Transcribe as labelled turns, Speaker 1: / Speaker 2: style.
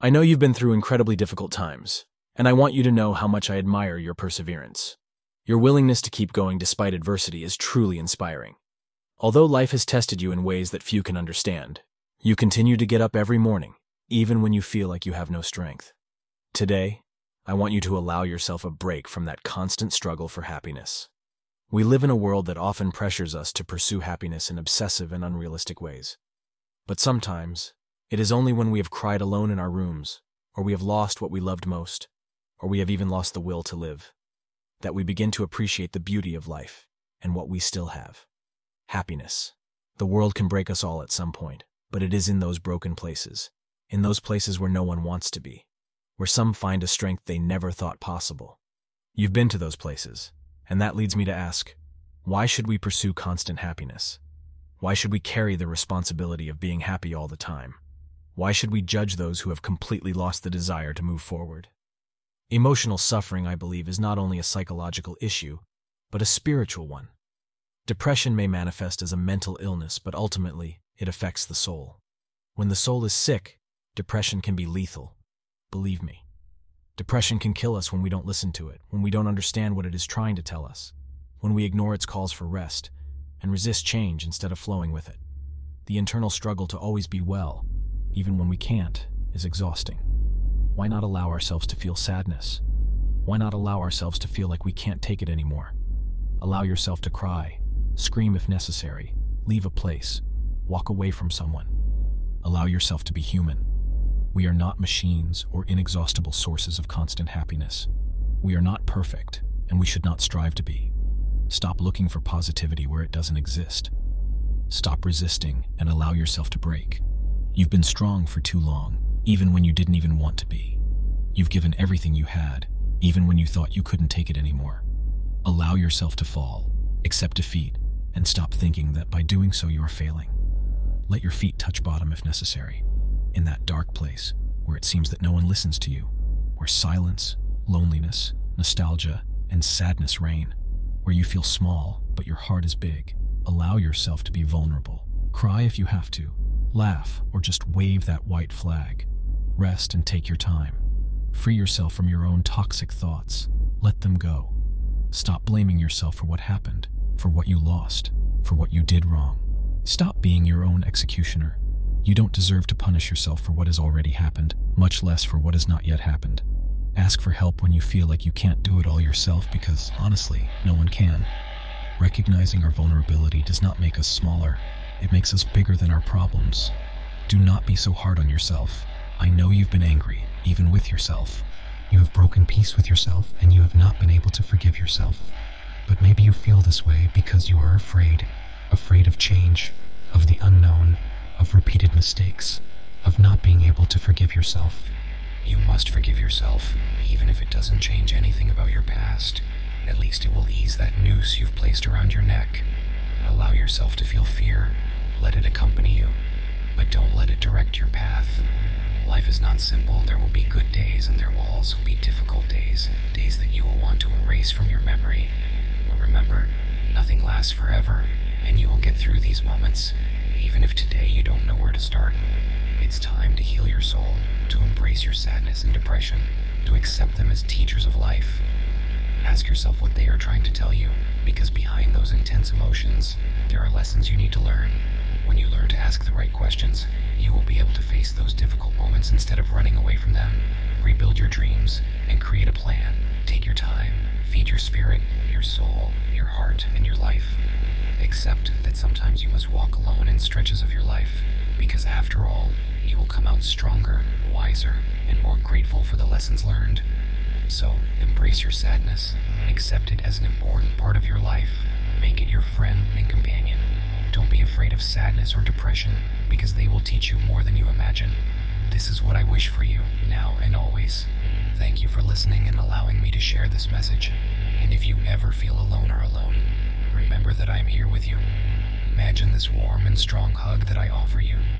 Speaker 1: I know you've been through incredibly difficult times, and I want you to know how much I admire your perseverance. Your willingness to keep going despite adversity is truly inspiring. Although life has tested you in ways that few can understand, you continue to get up every morning, even when you feel like you have no strength. Today, I want you to allow yourself a break from that constant struggle for happiness. We live in a world that often pressures us to pursue happiness in obsessive and unrealistic ways. But sometimes, it is only when we have cried alone in our rooms, or we have lost what we loved most, or we have even lost the will to live, that we begin to appreciate the beauty of life and what we still have. Happiness. The world can break us all at some point, but it is in those broken places, in those places where no one wants to be, where some find a strength they never thought possible. You've been to those places, and that leads me to ask, why should we pursue constant happiness? Why should we carry the responsibility of being happy all the time? Why should we judge those who have completely lost the desire to move forward? Emotional suffering, I believe, is not only a psychological issue, but a spiritual one. Depression may manifest as a mental illness, but ultimately, it affects the soul. When the soul is sick, depression can be lethal. Believe me. Depression can kill us when we don't listen to it, when we don't understand what it is trying to tell us, when we ignore its calls for rest, and resist change instead of flowing with it. The internal struggle to always be well, even when we can't, is exhausting. Why not allow ourselves to feel sadness? Why not allow ourselves to feel like we can't take it anymore? Allow yourself to cry, scream if necessary, leave a place, walk away from someone. Allow yourself to be human. We are not machines or inexhaustible sources of constant happiness. We are not perfect, and we should not strive to be. Stop looking for positivity where it doesn't exist. Stop resisting and allow yourself to break. You've been strong for too long even when you didn't even want to be. You've given everything you had, even when you thought you couldn't take it anymore. Allow yourself to fall, accept defeat, and stop thinking that by doing so you are failing. Let your feet touch bottom if necessary, in that dark place where it seems that no one listens to you, where silence, loneliness, nostalgia, and sadness reign, where you feel small but your heart is big. Allow yourself to be vulnerable. Cry if you have to. Laugh or just wave that white flag. Rest and take your time. Free yourself from your own toxic thoughts. Let them go. Stop blaming yourself for what happened, for what you lost, for what you did wrong. Stop being your own executioner. You don't deserve to punish yourself for what has already happened, much less for what has not yet happened. Ask for help when you feel like you can't do it all yourself because, honestly, no one can. Recognizing our vulnerability does not make us smaller, it makes us bigger than our problems. Do not be so hard on yourself. I know you've been angry, even with yourself. You have broken peace with yourself, and you have not been able to forgive yourself. But maybe you feel this way because you are afraid afraid of change, of the unknown, of repeated mistakes, of not being able to forgive yourself.
Speaker 2: You must forgive yourself, even if it doesn't change anything about your past. At least it will ease that noose you've placed around your neck. Allow yourself to feel fear. Let it accompany you, but don't let it direct your path. Life is not simple. There will be good days and there will also be difficult days, days that you will want to erase from your memory. But remember, nothing lasts forever, and you will get through these moments, even if today you don't know where to start. It's time to heal your soul, to embrace your sadness and depression, to accept them as teachers of life. Ask yourself what they are trying to tell you, because behind those intense emotions, there are lessons you need to learn. When you learn to ask the right questions, you will be able to face those difficult moments instead of running away from them. Rebuild your dreams and create a plan. Take your time, feed your spirit, your soul, your heart, and your life. Accept that sometimes you must walk alone in stretches of your life, because after all, you will come out stronger, wiser, and more grateful for the lessons learned. So, embrace your sadness, accept it as an important part of your life, make it your friend and companion. Don't be afraid of sadness or depression because they will teach you more than you imagine. This is what I wish for you, now and always. Thank you for listening and allowing me to share this message. And if you ever feel alone or alone, remember that I am here with you. Imagine this warm and strong hug that I offer you.